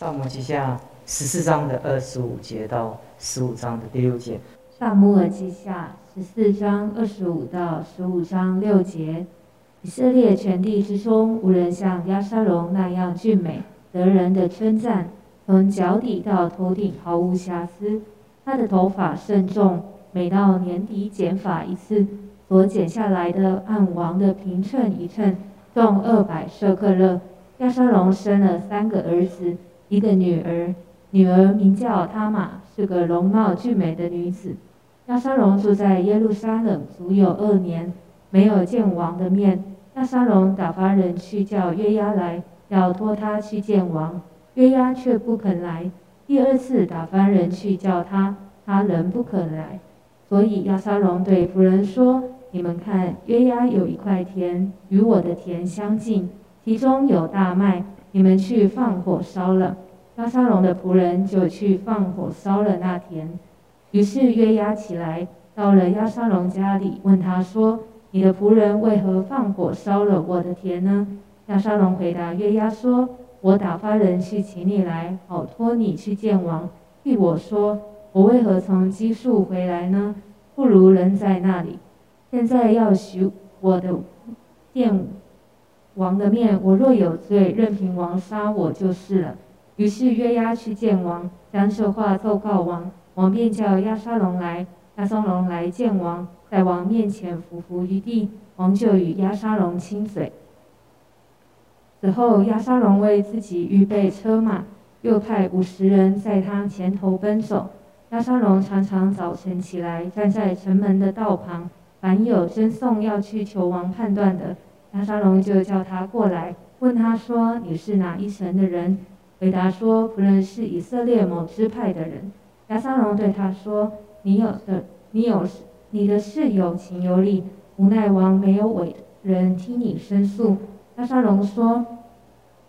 萨摩记下十四章的二十五节到十五章的第六节。萨姆尔记下十四章二十五到十五章六节。以色列全地之中，无人像亚沙龙那样俊美，得人的称赞。从脚底到头顶毫无瑕疵。他的头发甚重，每到年底剪发一次，所剪下来的按王的平秤一称，重二百舍克勒。亚沙龙生了三个儿子，一个女儿，女儿名叫他玛，是个容貌俊美的女子。亚沙龙住在耶路撒冷足有二年，没有见王的面。亚沙龙打发人去叫约押来，要托他去见王。约押却不肯来。第二次打发人去叫他，他仍不肯来。所以亚沙龙对仆人说：“你们看，约押有一块田，与我的田相近，其中有大麦。你们去放火烧了。”亚沙龙的仆人就去放火烧了那田。于是约押起来，到了亚沙龙家里，问他说：“你的仆人为何放火烧了我的田呢？”亚沙龙回答约押说。我打发人去请你来，好托你去见王。替我说，我为何从基述回来呢？不如人在那里。现在要许我的见王的面，我若有罪，任凭王杀我就是了。于是约押去见王，将这话奏告王。王便叫亚沙龙来，亚沙龙来见王，在王面前伏伏于地。王就与亚沙龙亲嘴。此后，亚沙龙为自己预备车马，又派五十人在他前头奔走。亚沙龙常常早晨起来，站在城门的道旁，凡有真送要去求王判断的，亚沙龙就叫他过来，问他说：“你是哪一城的人？”回答说：“不认识以色列某支派的人。”亚沙龙对他说：“你有的，你有你的事有情有理，无奈王没有委人听你申诉。”亚沙龙说：“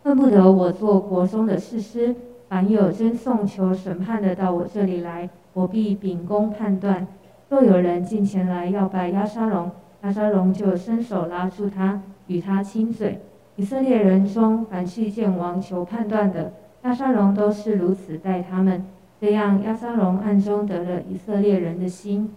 恨不得我做国中的士师，凡有真送求审判的到我这里来，我必秉公判断。若有人进前来要拜亚沙龙，亚沙龙就伸手拉住他，与他亲嘴。以色列人中凡去见王求判断的，亚沙龙都是如此待他们。这样，亚沙龙暗中得了以色列人的心。”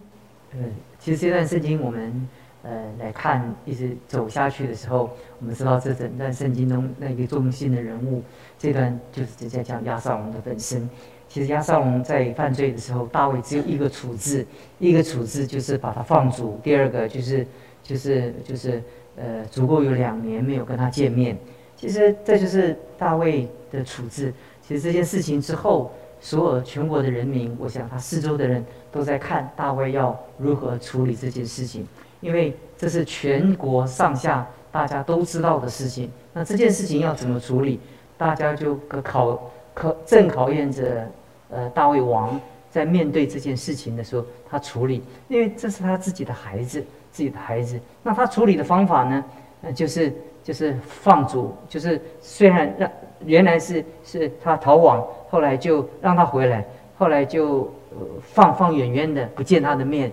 嗯，其实这段圣经我们。呃，来看一直走下去的时候，我们知道这整段圣经中那个中心的人物，这段就是直接讲亚萨龙的本身。其实亚萨龙在犯罪的时候，大卫只有一个处置，一个处置就是把他放逐；第二个就是就是就是呃，足够有两年没有跟他见面。其实这就是大卫的处置。其实这件事情之后，所有全国的人民，我想他四周的人都在看大卫要如何处理这件事情。因为这是全国上下大家都知道的事情，那这件事情要怎么处理？大家就考考正考验着，呃，大卫王在面对这件事情的时候，他处理，因为这是他自己的孩子，自己的孩子。那他处理的方法呢？呃，就是就是放逐，就是虽然让原来是是他逃亡，后来就让他回来，后来就呃放放远远的，不见他的面。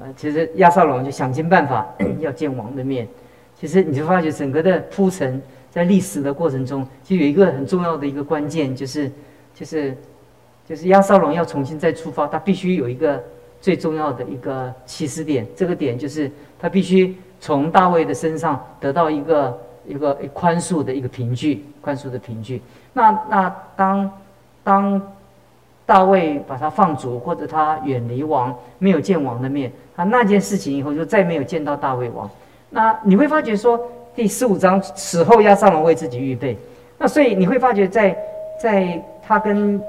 呃，其实亚萨龙就想尽办法 要见王的面。其实你就发觉整个的铺陈，在历史的过程中，就有一个很重要的一个关键，就是就是就是亚萨龙要重新再出发，他必须有一个最重要的一个起始点。这个点就是他必须从大卫的身上得到一个一个宽恕的一个凭据，宽恕的凭据。那那当当。大卫把他放逐，或者他远离王，没有见王的面。他那件事情以后就再没有见到大卫王。那你会发觉说，第十五章死后要上王为自己预备。那所以你会发觉，在在他跟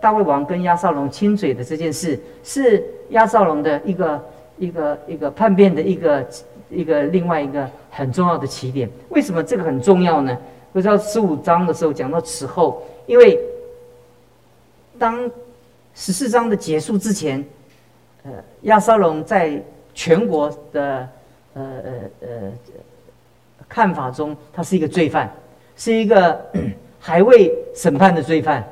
大卫王跟亚萨龙亲嘴的这件事，是亚萨龙的一个一个一个叛变的一个一个另外一个很重要的起点。为什么这个很重要呢？不知道十五章的时候讲到此后，因为。当十四章的结束之前，呃，亚沙龙在全国的呃呃呃看法中，他是一个罪犯，是一个 还未审判的罪犯。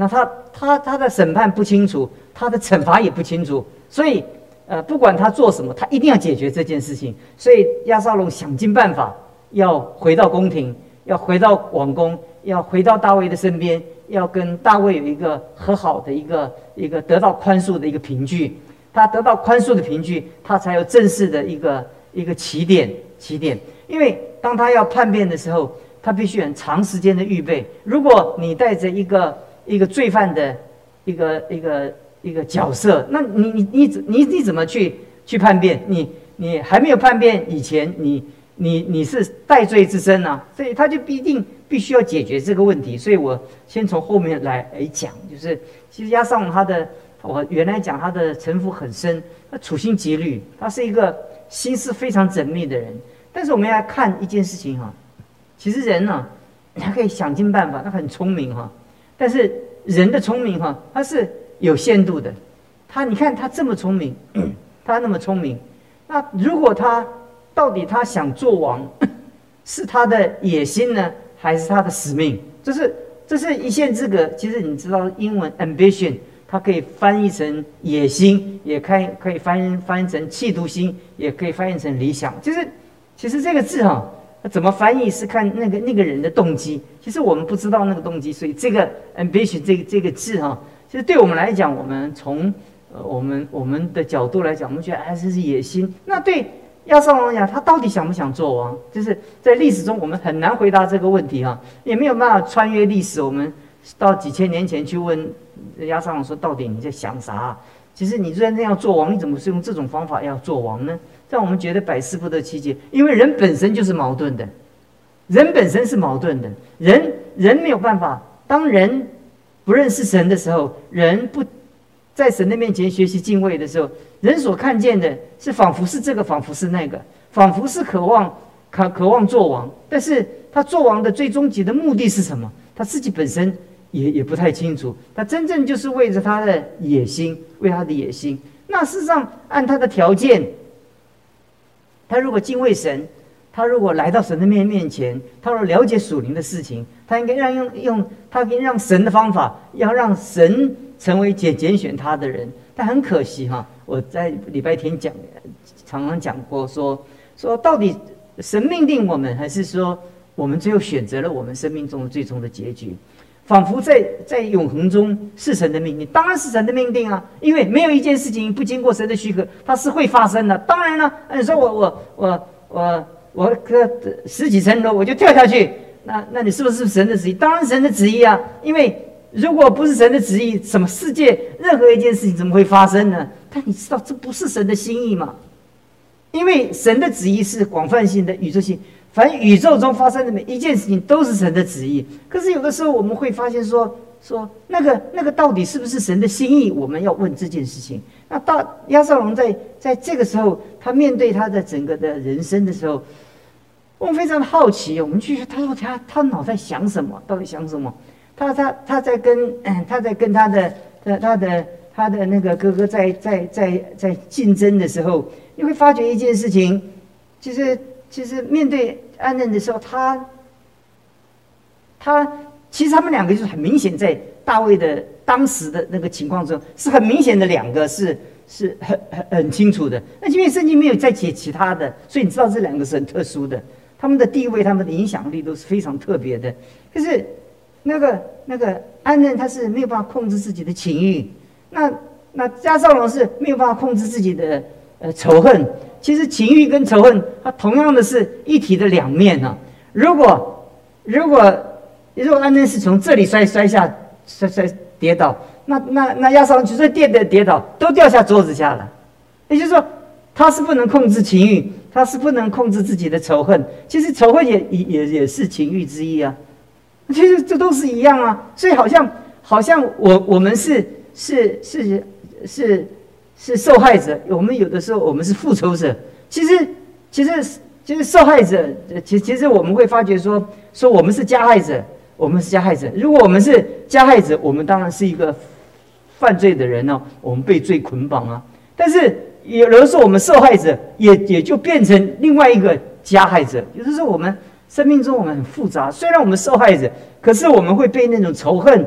那他他他的审判不清楚，他的惩罚也不清楚，所以呃，不管他做什么，他一定要解决这件事情。所以亚沙龙想尽办法要回到宫廷，要回到王宫。要回到大卫的身边，要跟大卫有一个和好的一个一个得到宽恕的一个凭据。他得到宽恕的凭据，他才有正式的一个一个起点起点。因为当他要叛变的时候，他必须很长时间的预备。如果你带着一个一个罪犯的一个一个一个角色，那你你你怎你你怎么去去叛变？你你还没有叛变以前，你你你是戴罪之身啊，所以他就必定必须要解决这个问题。所以我先从后面来来讲，就是其实押上他的，我原来讲他的城府很深，他处心积虑，他是一个心思非常缜密的人。但是我们要看一件事情哈，其实人呢，他可以想尽办法，他很聪明哈。但是人的聪明哈，他是有限度的。他你看他这么聪明，他那么聪明，那如果他到底他想做王，是他的野心呢，还是他的使命？这是这是一线之隔。其实你知道英文 ambition，它可以翻译成野心，也可以可以翻译翻译成企图心，也可以翻译成理想。就是。其实这个字哈，那怎么翻译是看那个那个人的动机。其实我们不知道那个动机，所以这个 ambition 这个这个字哈，其实对我们来讲，我们从呃我们我们的角度来讲，我们觉得哎这是野心。那对亚瑟王讲，他到底想不想做王？就是在历史中我们很难回答这个问题哈，也没有办法穿越历史，我们到几千年前去问亚瑟王说，到底你在想啥？其实你真正要做王，你怎么是用这种方法要做王呢？让我们觉得百思不得其解，因为人本身就是矛盾的，人本身是矛盾的，人人没有办法。当人不认识神的时候，人不在神的面前学习敬畏的时候，人所看见的是仿佛是这个，仿佛是那个，仿佛是渴望渴渴望做王，但是他做王的最终极的目的是什么？他自己本身也也不太清楚。他真正就是为着他的野心，为他的野心。那事实上按他的条件。他如果敬畏神，他如果来到神的面面前，他若了解属灵的事情，他应该让用用他应该让神的方法，要让神成为拣拣选他的人。但很可惜哈，我在礼拜天讲，常常讲过说说到底神命定我们，还是说我们最后选择了我们生命中的最终的结局？仿佛在在永恒中是神的命令，当然是神的命定啊！因为没有一件事情不经过神的许可，它是会发生的。当然了，你说我我我我我个十几层楼我就跳下去，那那你是不是神的旨意？当然神的旨意啊！因为如果不是神的旨意，什么世界任何一件事情怎么会发生呢？但你知道这不是神的心意吗？因为神的旨意是广泛性的、宇宙性。反正宇宙中发生的每一件事情都是神的旨意，可是有的时候我们会发现说说那个那个到底是不是神的心意？我们要问这件事情。那大亚瑟龙在在这个时候，他面对他的整个的人生的时候，我们非常的好奇。我们去他说他他脑袋想什么？到底想什么？他他他在跟 他在跟他的他他的他的那个哥哥在在在在竞争的时候，你会发觉一件事情，其实。其实面对安嫩的时候，他，他其实他们两个就是很明显，在大卫的当时的那个情况中，是很明显的两个是是很很很清楚的。那因为圣经没有再写其他的，所以你知道这两个是很特殊的，他们的地位、他们的影响力都是非常特别的。可是那个那个安嫩他是没有办法控制自己的情欲，那那加少龙是没有办法控制自己的呃仇恨。其实情欲跟仇恨，它同样的是一体的两面啊。如果如果如果安贞是从这里摔摔下摔摔跌倒，那那那亚上去这跌的跌倒都掉下桌子下了。也就是说，他是不能控制情欲，他是不能控制自己的仇恨。其实仇恨也也也也是情欲之一啊。其实这都是一样啊。所以好像好像我我们是是是是。是受害者，我们有的时候我们是复仇者。其实，其实，其实受害者，其其实我们会发觉说，说我们是加害者，我们是加害者。如果我们是加害者，我们当然是一个犯罪的人哦，我们被罪捆绑啊。但是有的时候我们受害者也也就变成另外一个加害者。有的时候我们生命中我们很复杂，虽然我们受害者，可是我们会被那种仇恨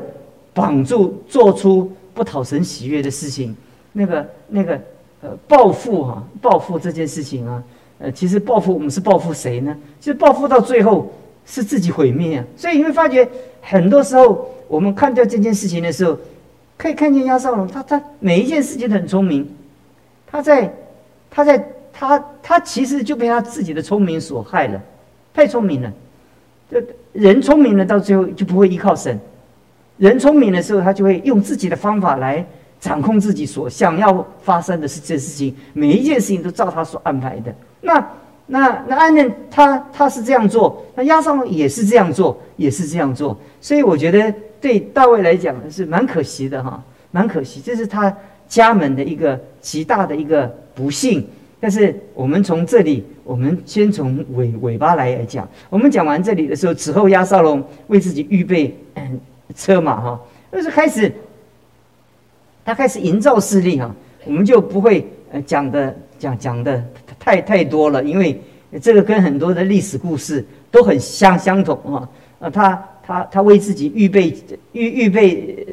绑住，做出不讨神喜悦的事情。那个那个呃报复哈报复这件事情啊，呃其实报复我们是报复谁呢？其实报复到最后是自己毁灭啊。所以你会发觉很多时候我们看到这件事情的时候，可以看见亚少龙，他他每一件事情都很聪明，他在他在他他其实就被他自己的聪明所害了，太聪明了。这人聪明了，到最后就不会依靠神。人聪明的时候，他就会用自己的方法来掌控自己所想要发生的是这事情，每一件事情都照他所安排的。那那那安嫩他他是这样做，那亚萨龙也是这样做，也是这样做。所以我觉得对大卫来讲是蛮可惜的哈，蛮可惜，这是他家门的一个极大的一个不幸。但是我们从这里，我们先从尾尾巴来讲。我们讲完这里的时候，此后亚撒龙为自己预备车马哈，就是开始他开始营造势力哈，我们就不会呃讲的讲讲的太太多了，因为这个跟很多的历史故事都很相相同啊。呃，他他他为自己预备预预备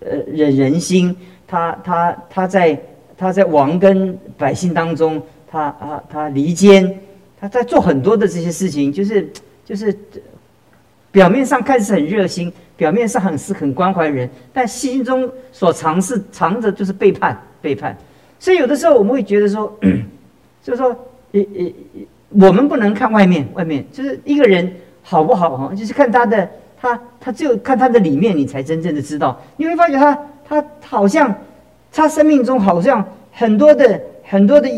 呃人人心，他他他在。他在王跟百姓当中，他啊，他离间，他在做很多的这些事情，就是就是，表面上看似很热心，表面上很是很关怀人，但心中所藏是藏着就是背叛背叛。所以有的时候我们会觉得说，就是说，呃呃，我们不能看外面，外面就是一个人好不好哈，就是看他的他他只有看他的里面，你才真正的知道。你会发觉他他好像。他生命中好像很多的很多的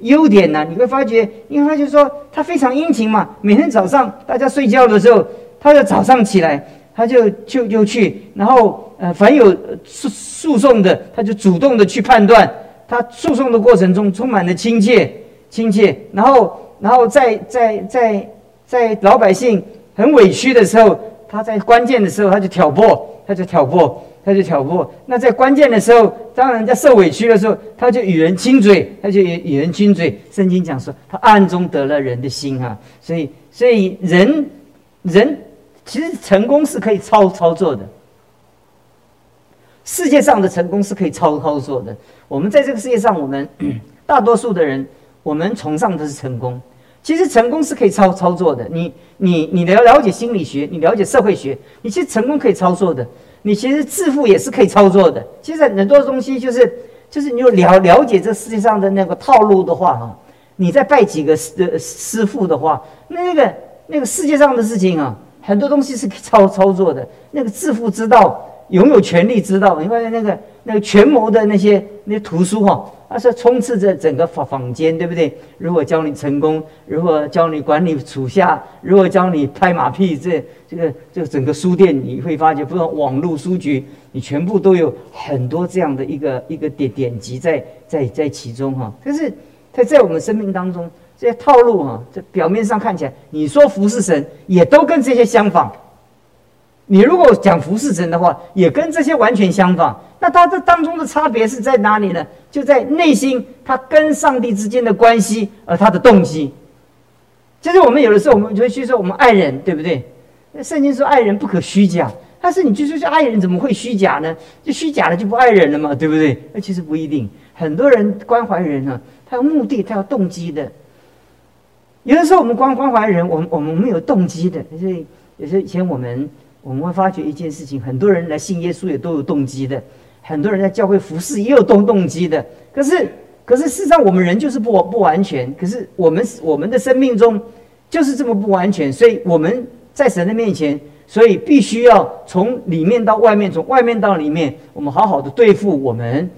优点呢，你会发觉，因为他就说他非常殷勤嘛，每天早上大家睡觉的时候，他就早上起来，他就就就去，然后呃，凡有诉诉讼的，他就主动的去判断，他诉讼的过程中充满了亲切亲切，然后然后在在在在老百姓很委屈的时候，他在关键的时候他就挑拨，他就挑拨。他就挑拨，那在关键的时候，当人家受委屈的时候，他就与人亲嘴，他就与与人亲嘴。圣经讲说，他暗中得了人的心啊，所以，所以人，人其实成功是可以操操作的。世界上的成功是可以操操作的。我们在这个世界上，我们 大多数的人，我们崇尚的是成功。其实成功是可以操操作的。你你你了了解心理学，你了解社会学，你其实成功可以操作的。你其实致富也是可以操作的。其实很多东西就是，就是你有了了解这世界上的那个套路的话，哈，你再拜几个师师傅的话，那那个那个世界上的事情啊，很多东西是可以操操作的。那个致富之道，拥有权力之道，因为那个那个权谋的那些那些图书哈。它是充斥着整个坊坊间，对不对？如何教你成功？如何教你管理属下？如何教你拍马屁？这、这个、这个整个书店，你会发现，不管网络书局，你全部都有很多这样的一个一个典典籍在在在其中哈。可是，在在我们生命当中，这些套路哈，这表面上看起来，你说服侍神，也都跟这些相仿。你如果讲服侍神的话，也跟这些完全相仿。那他这当中的差别是在哪里呢？就在内心，他跟上帝之间的关系，而他的动机。其实我们有的时候，我们就会去说我们爱人，对不对？圣经说爱人不可虚假，但是你就说爱人怎么会虚假呢？就虚假了就不爱人了嘛，对不对？那其实不一定。很多人关怀人呢，他有目的，他有动机的。有的时候我们关关怀人，我们我们没有动机的。所以有些以前我们。我们会发觉一件事情，很多人来信耶稣也都有动机的，很多人在教会服侍也有动动机的。可是，可是事实上我们人就是不不完全。可是我们我们的生命中就是这么不完全，所以我们在神的面前，所以必须要从里面到外面，从外面到里面，我们好好的对付我们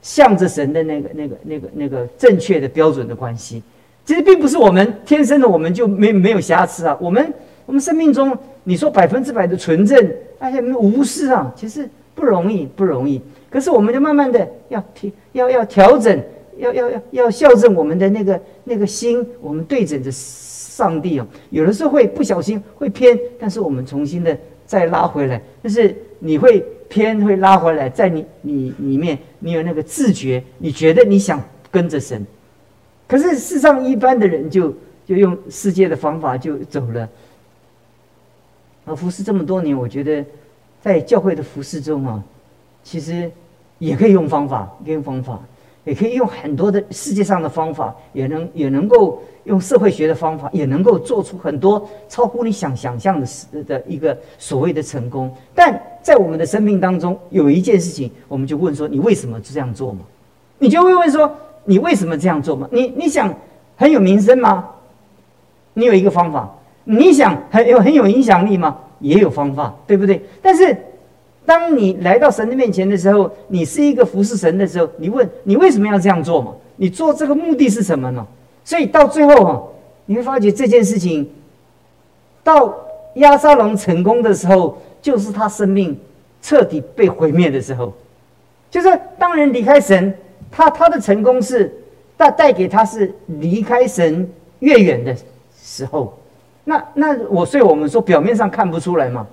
向着神的那个那个那个那个正确的标准的关系。其实并不是我们天生的我们就没没有瑕疵啊，我们。我们生命中，你说百分之百的纯正，而且无私啊，其实不容易，不容易。可是，我们就慢慢的要调，要要调整，要要要要校正我们的那个那个心，我们对准着上帝哦。有的时候会不小心会偏，但是我们重新的再拉回来。但是你会偏，会拉回来，在你你里面，你有那个自觉，你觉得你想跟着神，可是世上一般的人就就用世界的方法就走了。啊，服侍这么多年，我觉得在教会的服侍中啊，其实也可以用方法，可以用方法。也可以用很多的世界上的方法，也能也能够用社会学的方法，也能够做出很多超乎你想想象的的一个所谓的成功。但在我们的生命当中，有一件事情，我们就问说：你为什么这样做吗？你就会问说：你为什么这样做吗？你你想很有名声吗？你有一个方法。你想很有很有影响力吗？也有方法，对不对？但是。当你来到神的面前的时候，你是一个服侍神的时候，你问你为什么要这样做嘛？你做这个目的是什么呢？所以到最后哈，你会发觉这件事情，到亚沙龙成功的时候，就是他生命彻底被毁灭的时候，就是当人离开神，他他的成功是带带给他是离开神越远的时候，那那我所以我们说表面上看不出来嘛。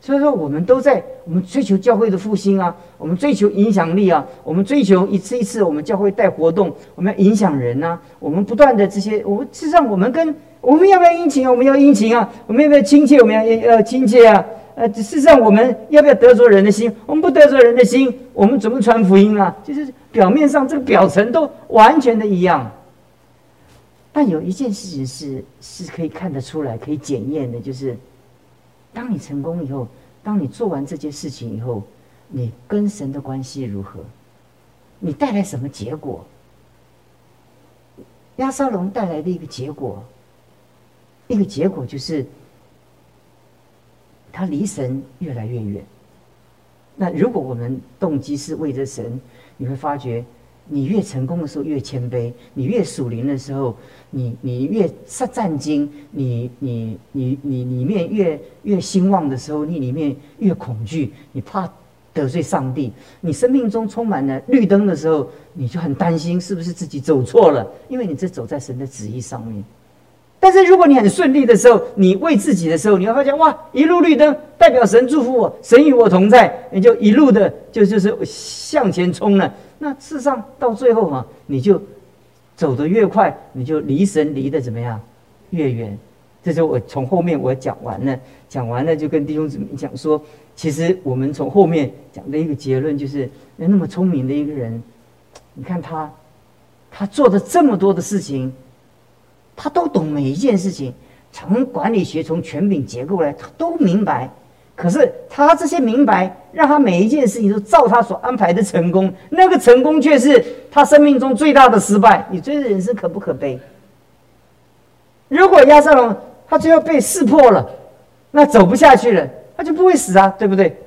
所以说，我们都在我们追求教会的复兴啊，我们追求影响力啊，我们追求一次一次我们教会带活动，我们要影响人呐，我们不断的这些，我们事实上我们跟我们要不要殷勤啊？我们要殷勤啊，我们要不要亲切？我们要要亲切啊。呃，事实上我们要不要得罪人的心？我们不得罪人的心，我们怎么传福音啊？就是表面上这个表层都完全的一样，但有一件事情是是可以看得出来、可以检验的，就是。当你成功以后，当你做完这件事情以后，你跟神的关系如何？你带来什么结果？亚沙龙带来的一个结果，一个结果就是，他离神越来越远。那如果我们动机是为着神，你会发觉。你越成功的时候越谦卑，你越属灵的时候，你你越战战兢，你你你你里面越越兴旺的时候，你里面越恐惧，你怕得罪上帝。你生命中充满了绿灯的时候，你就很担心是不是自己走错了，因为你这走在神的旨意上面。但是如果你很顺利的时候，你为自己的时候，你会发现哇，一路绿灯代表神祝福我，神与我同在，你就一路的就就是向前冲了。那事实上到最后哈，你就走得越快，你就离神离得怎么样越远。这就我从后面我讲完了，讲完了就跟弟兄姊妹讲说，其实我们从后面讲的一个结论就是，那么聪明的一个人，你看他，他做的这么多的事情，他都懂每一件事情，从管理学从权柄结构来，他都明白。可是他这些明白，让他每一件事情都照他所安排的成功，那个成功却是他生命中最大的失败。你追的人生可不可悲？如果亚瑟龙他最后被识破了，那走不下去了，他就不会死啊，对不对？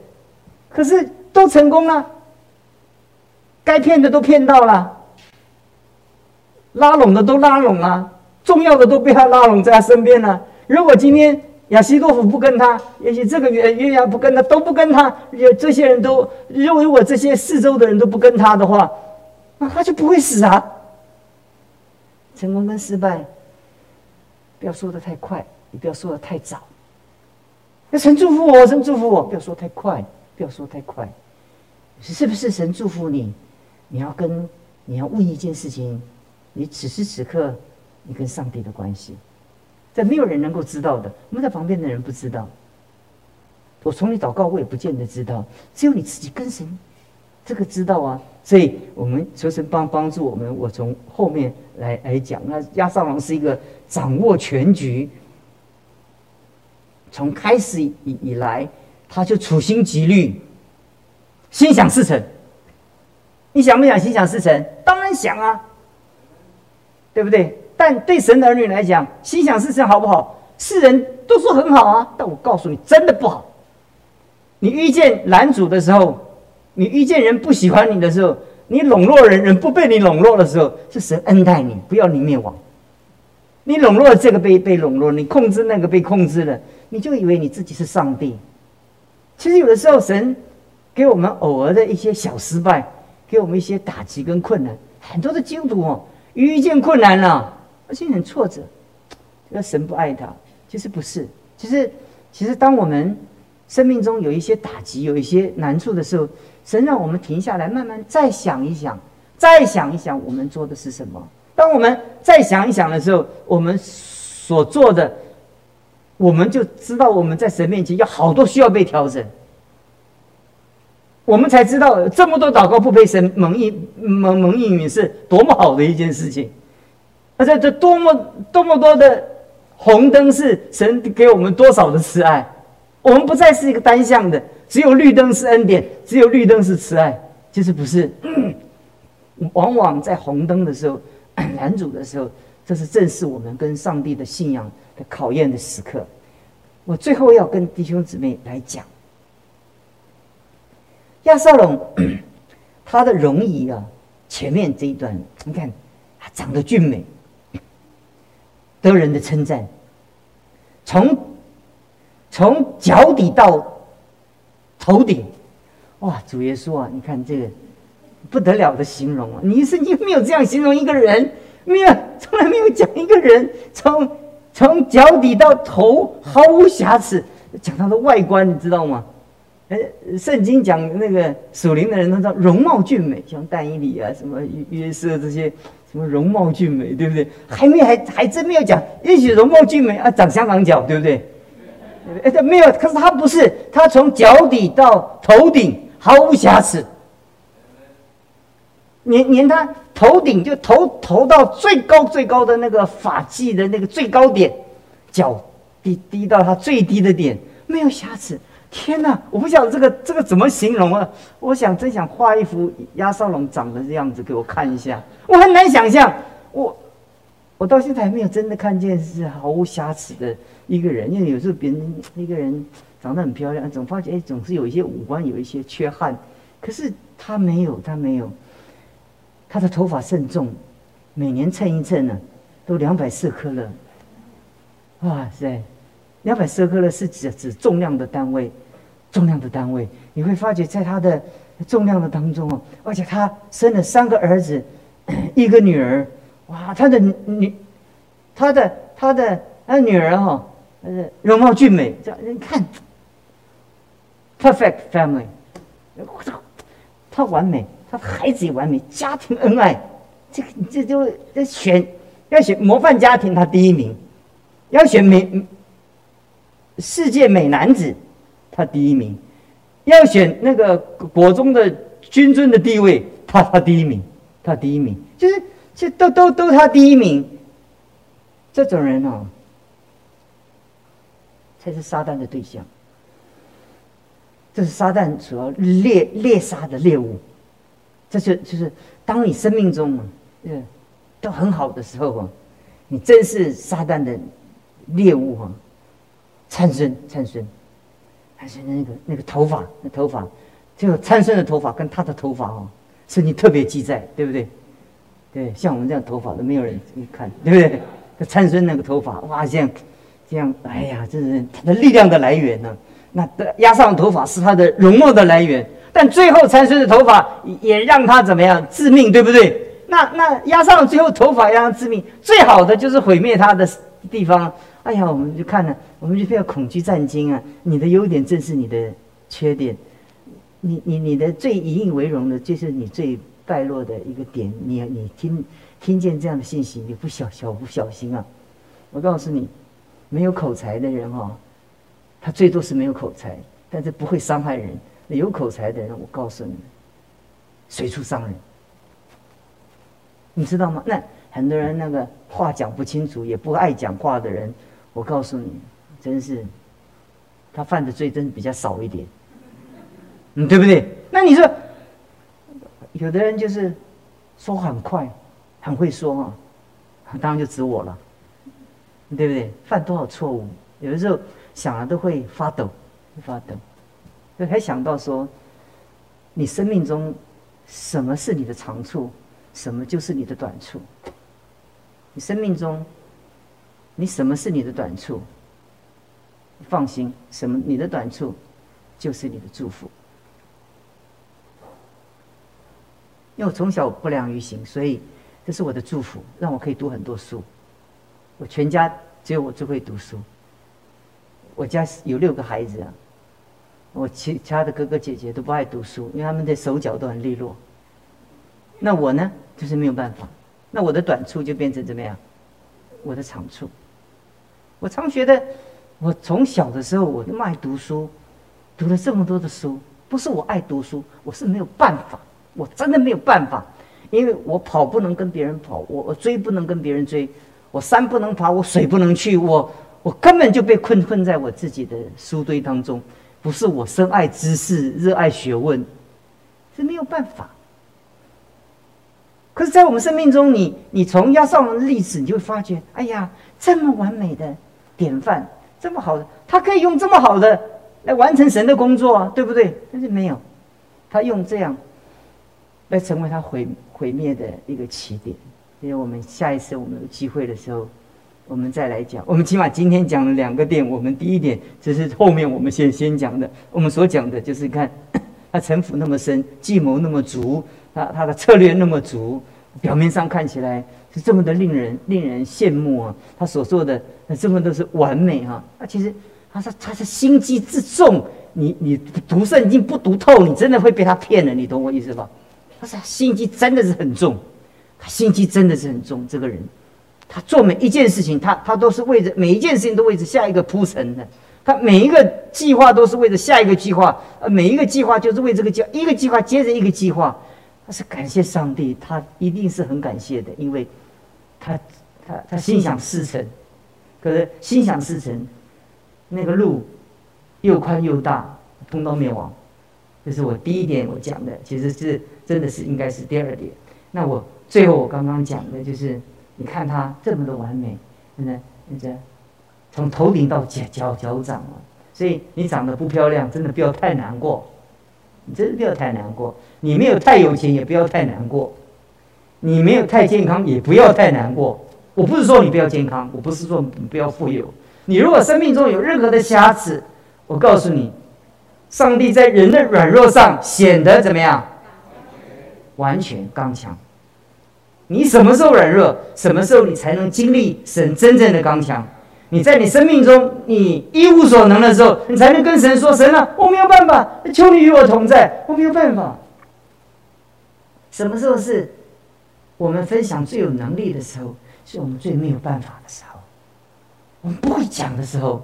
可是都成功了，该骗的都骗到了，拉拢的都拉拢了，重要的都被他拉拢在他身边了。如果今天，亚西多夫不跟他，也许这个月月牙不跟他，都不跟他，有这些人都认为我这些四周的人都不跟他的话，那他就不会死啊。成功跟失败，不要说的太快，也不要说的太早。神祝福我，神祝福我，不要说太快，不要说太快。是不是神祝福你？你要跟你要问一件事情，你此时此刻你跟上帝的关系。这没有人能够知道的，我们在旁边的人不知道。我从你祷告，我也不见得知道，只有你自己跟神，这个知道啊。所以我们求神帮帮助我们。我从后面来来讲，那亚萨王是一个掌握全局，从开始以以来，他就处心积虑，心想事成。你想不想心想事成？当然想啊，对不对？但对神的儿女来讲，心想事成好不好？世人都说很好啊，但我告诉你，真的不好。你遇见男主的时候，你遇见人不喜欢你的时候，你笼络人，人不被你笼络的时候，是神恩待你，不要你灭亡。你笼络这个被被笼络，你控制那个被控制了，你就以为你自己是上帝。其实有的时候，神给我们偶尔的一些小失败，给我们一些打击跟困难，很多的基督徒哦，遇见困难了。而且很挫折，那神不爱他，其实不是。其实，其实当我们生命中有一些打击、有一些难处的时候，神让我们停下来，慢慢再想一想，再想一想，我们做的是什么。当我们再想一想的时候，我们所做的，我们就知道我们在神面前有好多需要被调整。我们才知道这么多祷告不被神蒙应蒙蒙应允是多么好的一件事情。而且这多么多么多的红灯是神给我们多少的慈爱，我们不再是一个单向的，只有绿灯是恩典，只有绿灯是慈爱，就是不是？往往在红灯的时候，拦阻的时候，这是正是我们跟上帝的信仰的考验的时刻。我最后要跟弟兄姊妹来讲，亚瑟龙 他的容仪啊，前面这一段，你看他长得俊美，得人的称赞，从从脚底到头顶，哇！主耶稣啊，你看这个。不得了的形容啊！你圣经没有这样形容一个人，没有，从来没有讲一个人从从脚底到头毫无瑕疵，讲他的外观，你知道吗？哎，圣经讲那个属灵的人，他叫容貌俊美，像但以理啊，什么约瑟这些，什么容貌俊美，对不对？还没还还真没有讲，也许容貌俊美啊，长香港脚，对不对？哎，这没有，可是他不是，他从脚底到头顶毫无瑕疵。连连他头顶就头头到最高最高的那个发髻的那个最高点，脚低低到他最低的点，没有瑕疵。天哪，我不晓得这个这个怎么形容啊！我想真想画一幅亚少龙长的样子给我看一下，我很难想象。我我到现在还没有真的看见是毫无瑕疵的一个人，因为有时候别人一个人长得很漂亮，总发觉哎总是有一些五官有一些缺憾，可是他没有，他没有。他的头发甚重，每年称一称呢，都两百四克了。哇塞，两百四克了是指指重量的单位，重量的单位。你会发觉在他的重量的当中哦，而且他生了三个儿子，一个女儿。哇，他的女，他的他的他女儿哈，呃，容貌俊美，这你看，perfect family，我操他完美。他孩子也完美，家庭恩爱，这个这就要选要选模范家庭，他第一名；要选美世界美男子，他第一名；要选那个国中的君尊的地位，他他第一名，他第一名，就是这都都都他第一名。这种人哦，才是撒旦的对象，这是撒旦主要猎猎杀的猎物。这就就是，当你生命中，嗯，都很好的时候啊，你真是撒旦的猎物啊，参孙，参孙，还是那个那个头发，那头发，就参孙的头发跟他的头发哦，是你特别记在，对不对？对，像我们这样头发都没有人看，对不对？这参孙那个头发，哇，这样，这样，哎呀，这是他的力量的来源呢。那压上头发是他的容貌的来源。但最后参孙的头发也让他怎么样致命，对不对？那那压上最后头发让他致命，最好的就是毁灭他的地方。哎呀，我们就看了，我们就不要恐惧战惊啊！你的优点正是你的缺点，你你你的最引以为荣的就是你最败落的一个点。你你听听见这样的信息，你不小小不小心啊！我告诉你，没有口才的人哦，他最多是没有口才，但是不会伤害人。有口才的人，我告诉你，随处伤人，你知道吗？那很多人那个话讲不清楚，也不爱讲话的人，我告诉你，真是他犯的罪真是比较少一点，嗯，对不对？那你说，有的人就是说话很快，很会说啊，当然就指我了，对不对？犯多少错误，有的时候想了都会发抖，发抖。还想到说，你生命中什么是你的长处，什么就是你的短处。你生命中，你什么是你的短处？放心，什么你的短处，就是你的祝福。因为我从小不良于行，所以这是我的祝福，让我可以读很多书。我全家只有我最会读书。我家有六个孩子啊。我其其他的哥哥姐姐都不爱读书，因为他们的手脚都很利落。那我呢，就是没有办法。那我的短处就变成怎么样？我的长处。我常觉得，我从小的时候我那么爱读书，读了这么多的书，不是我爱读书，我是没有办法，我真的没有办法，因为我跑不能跟别人跑，我我追不能跟别人追，我山不能爬，我水不能去，我我根本就被困困在我自己的书堆当中。不是我深爱知识、热爱学问，是没有办法。可是，在我们生命中，你你从亚上的例子，你就会发觉，哎呀，这么完美的典范，这么好的，他可以用这么好的来完成神的工作啊，对不对？但是没有，他用这样来成为他毁毁灭的一个起点。因为我们下一次我们有机会的时候。我们再来讲，我们起码今天讲了两个点。我们第一点，就是后面我们先先讲的。我们所讲的就是看 他城府那么深，计谋那么足，他他的策略那么足，表面上看起来是这么的令人令人羡慕啊。他所做的那这么都是完美哈。那其实他是他是心机之重，你你读圣经不读透，你真的会被他骗了。你懂我意思吧？他是心机真的是很重，他心机真的是很重，这个人。他做每一件事情，他他都是为着每一件事情都为着下一个铺陈的。他每一个计划都是为着下一个计划，呃，每一个计划就是为这个计一个计划接着一个计划。他是感谢上帝，他一定是很感谢的，因为他他他心想事成。可是心想事成，那个路又宽又大，通到灭亡。这是我第一点我讲的，其实是真的是应该是第二点。那我最后我刚刚讲的就是。你看他这么的完美，真的，那这从头顶到脚脚脚掌啊，所以你长得不漂亮，真的不要太难过，你真的不要太难过。你没有太有钱，也不要太难过；你没有太健康，也不要太难过。我不是说你不要健康，我不是说你不要富有。你如果生命中有任何的瑕疵，我告诉你，上帝在人的软弱上显得怎么样？完全刚强。你什么时候软弱，什么时候你才能经历神真正的刚强？你在你生命中你一无所能的时候，你才能跟神说：“神啊，我没有办法，求你与我同在，我没有办法。”什么时候是我们分享最有能力的时候？是我们最没有办法的时候，我们不会讲的时候，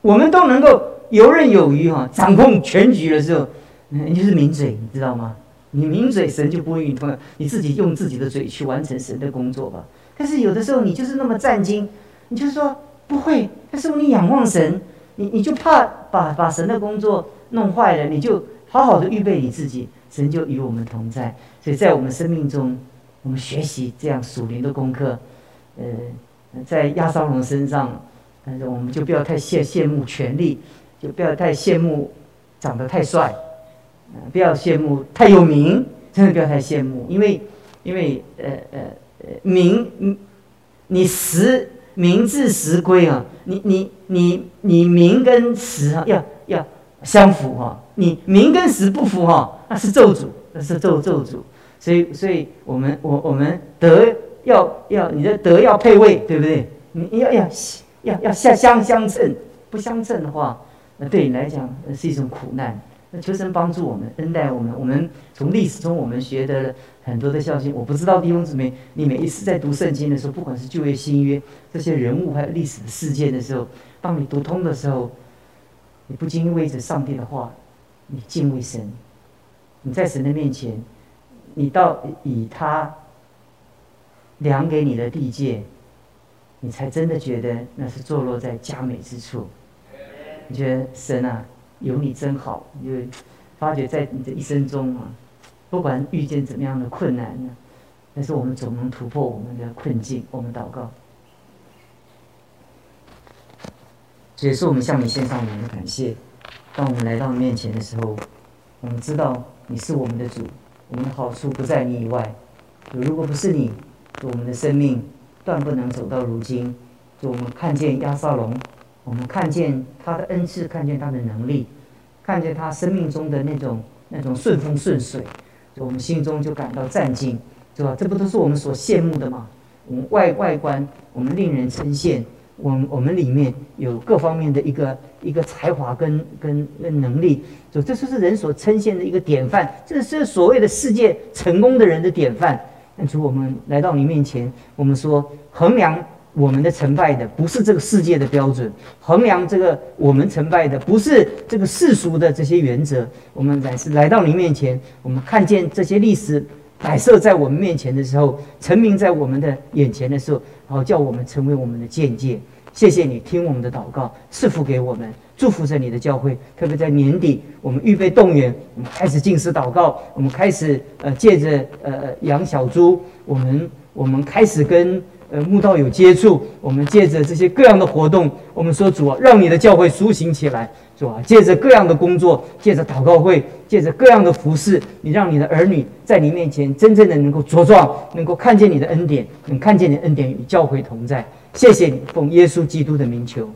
我们都能够游刃有余哈，掌控全局的时候，你就是抿嘴，你知道吗？你抿嘴，神就不会与你同样。你自己用自己的嘴去完成神的工作吧。但是有的时候你就是那么战兢，你就说不会。但是你仰望神，你你就怕把把神的工作弄坏了，你就好好的预备你自己，神就与我们同在。所以在我们生命中，我们学习这样属灵的功课。呃，在亚沙龙身上，但是我们就不要太羡羡慕权力，就不要太羡慕长得太帅。不要羡慕太有名，真的不要太羡慕，因为，因为呃呃呃名，你实名至实归啊，你你你你名跟实啊要要相符哈，你名跟实不符哈，那是咒诅，那是咒咒诅，所以所以我们我我们德要要你的德要配位，对不对？你要要要要相相相称，不相称的话，那对你来讲是一种苦难。那求神帮助我们，恩待我们。我们从历史中我们学的很多的孝心。我不知道弟兄姊妹，你每一次在读圣经的时候，不管是旧约新约这些人物还有历史的事件的时候，当你读通的时候，你不禁为着上帝的话，你敬畏神。你在神的面前，你到以他量给你的地界，你才真的觉得那是坐落在佳美之处。你觉得神啊？有你真好，你就发觉在你的一生中啊，不管遇见怎么样的困难呢，但是我们总能突破我们的困境。我们祷告，也是我们向你献上我们的感谢。当我们来到你面前的时候，我们知道你是我们的主，我们的好处不在你以外。如果不是你，我们的生命断不能走到如今。就我们看见亚萨龙。我们看见他的恩赐，看见他的能力，看见他生命中的那种那种顺风顺水，就我们心中就感到战敬，是吧？这不都是我们所羡慕的吗？我们外外观，我们令人称羡，我我们里面有各方面的一个一个才华跟跟跟能力，就这就是人所称羡的一个典范，这是所谓的世界成功的人的典范。但是我们来到你面前，我们说衡量。我们的成败的不是这个世界的标准，衡量这个我们成败的不是这个世俗的这些原则。我们乃是来到你面前，我们看见这些历史摆设在我们面前的时候，成名在我们的眼前的时候，好叫我们成为我们的见解。谢谢你听我们的祷告，赐福给我们，祝福着你的教会。特别在年底，我们预备动员，我们开始进食祷告，我们开始呃借着呃养小猪，我们我们开始跟呃慕道有接触，我们借着这些各样的活动，我们说主啊，让你的教会苏醒起来，主啊，借着各样的工作，借着祷告会，借着各样的服饰，你让你的儿女在你面前真正的能够茁壮，能够看见你的恩典，能看见你的恩典与教会同在。谢谢你，奉耶稣基督的名求。